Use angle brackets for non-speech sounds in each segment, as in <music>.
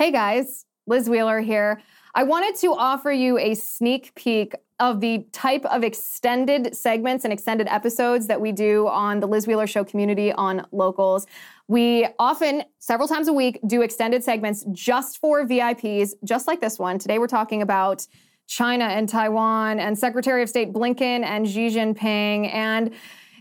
Hey guys, Liz Wheeler here. I wanted to offer you a sneak peek of the type of extended segments and extended episodes that we do on the Liz Wheeler Show community on locals. We often, several times a week, do extended segments just for VIPs, just like this one. Today we're talking about China and Taiwan and Secretary of State Blinken and Xi Jinping and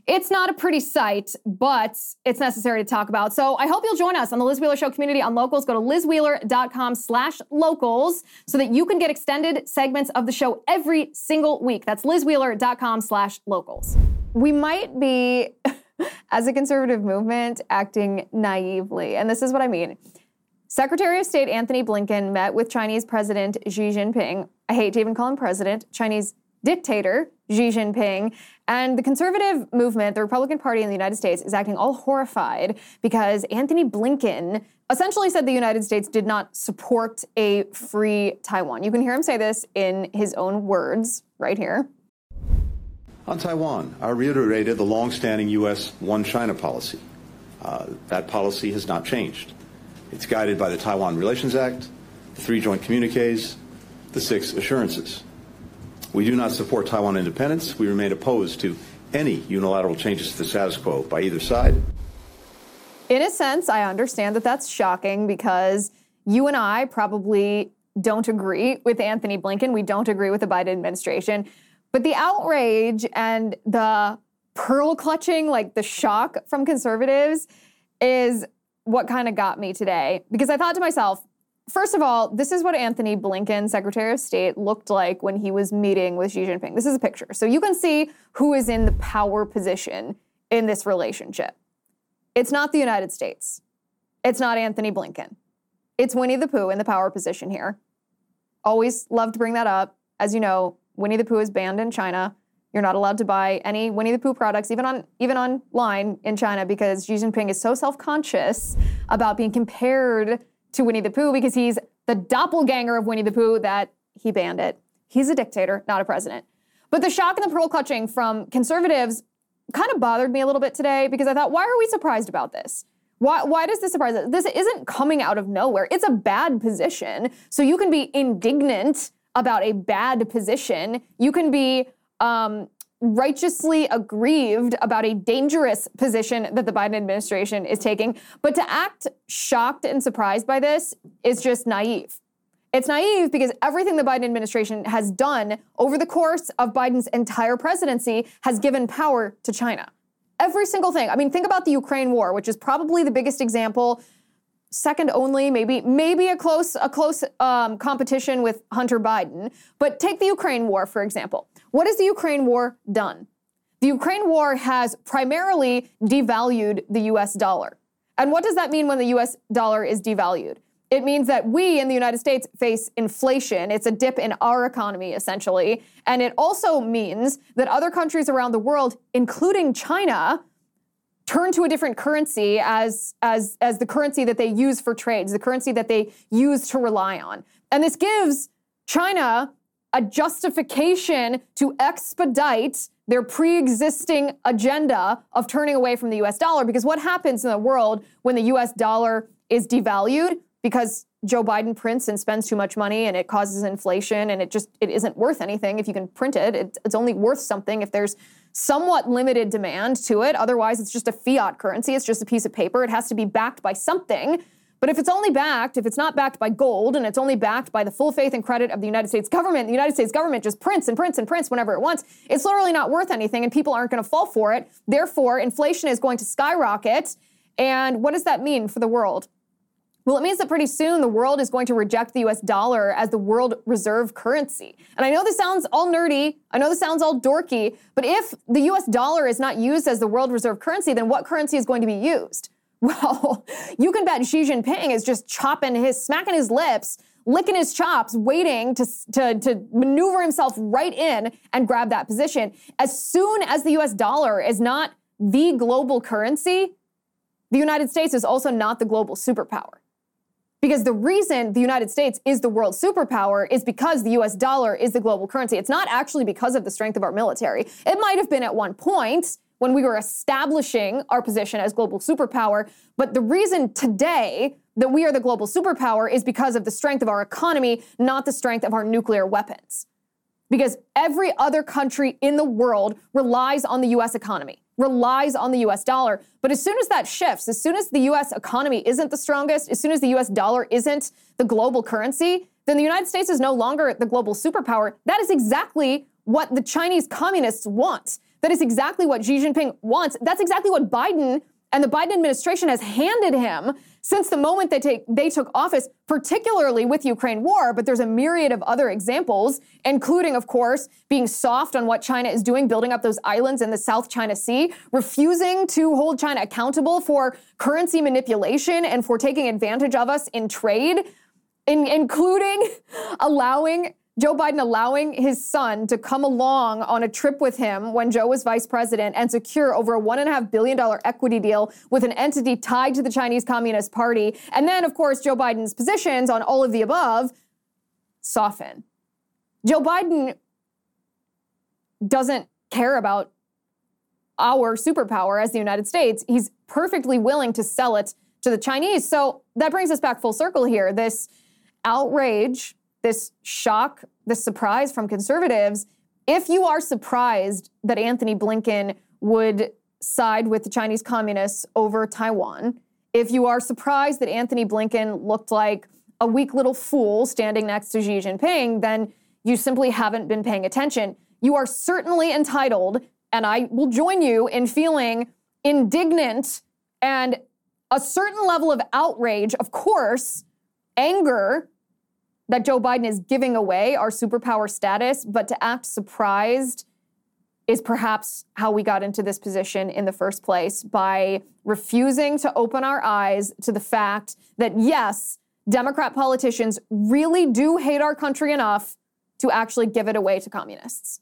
it's not a pretty sight, but it's necessary to talk about. So I hope you'll join us on the Liz Wheeler Show community on locals. Go to lizwheeler.com slash locals so that you can get extended segments of the show every single week. That's lizwheeler.com slash locals. We might be, <laughs> as a conservative movement, acting naively. And this is what I mean. Secretary of State Antony Blinken met with Chinese President Xi Jinping. I hate to even call him president, Chinese dictator Xi Jinping. And the conservative movement, the Republican Party in the United States, is acting all horrified because Antony Blinken essentially said the United States did not support a free Taiwan. You can hear him say this in his own words right here. On Taiwan, I reiterated the longstanding U.S. one China policy. Uh, that policy has not changed. It's guided by the Taiwan Relations Act, the three joint communiques, the six assurances. We do not support Taiwan independence. We remain opposed to any unilateral changes to the status quo by either side. In a sense, I understand that that's shocking because you and I probably don't agree with Antony Blinken. We don't agree with the Biden administration. But the outrage and the pearl clutching, like the shock from conservatives, is what kind of got me today. Because I thought to myself, First of all, this is what Antony Blinken, Secretary of State, looked like when he was meeting with Xi Jinping. This is a picture. So you can see who is in the power position in this relationship. It's not the United States. It's not Antony Blinken. It's Winnie the Pooh in the power position here. Always love to bring that up. As you know, Winnie the Pooh is banned in China. You're not allowed to buy any Winnie the Pooh products, even on even online in China, because Xi Jinping is so self-conscious about being compared to Winnie the Pooh because he's the doppelganger of Winnie the Pooh that he banned it. He's a dictator, not a president. But the shock and the pearl clutching from conservatives kind of bothered me a little bit today because I thought, why are we surprised about this? Why, why does this surprise us? This isn't coming out of nowhere. It's a bad position. So you can be indignant about a bad position. You can be um, righteously aggrieved about a dangerous position that the Biden administration is taking. But to act shocked and surprised by this is just naive. It's naive because everything the Biden administration has done over the course of Biden's entire presidency has given power to China. Every single thing. I mean, think about the Ukraine war, which is probably the biggest example second only, maybe maybe a close a close um, competition with Hunter Biden. But take the Ukraine war for example. What has the Ukraine war done? The Ukraine war has primarily devalued the U.S. dollar. And what does that mean when the U.S. dollar is devalued? It means that we in the United States face inflation. It's a dip in our economy, essentially. And it also means that other countries around the world, including China, turn to a different currency as, as, as the currency that they use for trades, the currency that they use to rely on. And this gives China a justification to expedite their pre existing agenda of turning away from the US dollar. Because what happens in the world when the US dollar is devalued? Because Joe Biden prints and spends too much money and it causes inflation and it just it isn't worth anything if you can print it. it it's only worth something if there's somewhat limited demand to it. Otherwise, it's just a fiat currency. It's just a piece of paper. It has to be backed by something. But if it's only backed, if it's not backed by gold and it's only backed by the full faith and credit of the United States government, the United States government just prints and prints and prints whenever it wants, it's literally not worth anything and people aren't going to fall for it. Therefore, inflation is going to skyrocket. And what does that mean for the world? Well, it means that pretty soon the world is going to reject the US dollar as the world reserve currency. And I know this sounds all nerdy, I know this sounds all dorky, but if the US dollar is not used as the world reserve currency, then what currency is going to be used? <laughs> Well, you can bet Xi Jinping is just chopping his, smacking his lips, licking his chops, waiting to, to, to maneuver himself right in and grab that position. As soon as the US dollar is not the global currency, the United States is also not the global superpower. Because the reason the United States is the world superpower is because the US dollar is the global currency. It's not actually because of the strength of our military. It might have been at one point when we were establishing our position as global superpower, but the reason today that we are the global superpower is because of the strength of our economy, not the strength of our nuclear weapons. Because every other country in the world relies on the US economy relies on the US dollar. But as soon as that shifts, as soon as the US economy isn't the strongest, as soon as the US dollar isn't the global currency, then the United States is no longer the global superpower. That is exactly what the Chinese communists want. That is exactly what Xi Jinping wants. That's exactly what Biden and the Biden administration has handed him since the moment they, take, they took office, particularly with Ukraine war, but there's a myriad of other examples, including, of course, being soft on what China is doing, building up those islands in the South China Sea, refusing to hold China accountable for currency manipulation and for taking advantage of us in trade, in, including <laughs> allowing Joe Biden allowing his son to come along on a trip with him when Joe was vice president and secure over a $1.5 billion equity deal with an entity tied to the Chinese Communist Party. And then, of course, Joe Biden's positions on all of the above soften. Joe Biden doesn't care about our superpower as the United States. He's perfectly willing to sell it to the Chinese. So that brings us back full circle here. This outrage this shock, this surprise from conservatives. If you are surprised that Antony Blinken would side with the Chinese communists over Taiwan, if you are surprised that Antony Blinken looked like a weak little fool standing next to Xi Jinping, then you simply haven't been paying attention. You are certainly entitled, and I will join you in feeling indignant and a certain level of outrage, of course, anger that Joe Biden is giving away our superpower status, but to act surprised is perhaps how we got into this position in the first place by refusing to open our eyes to the fact that, yes, Democrat politicians really do hate our country enough to actually give it away to communists.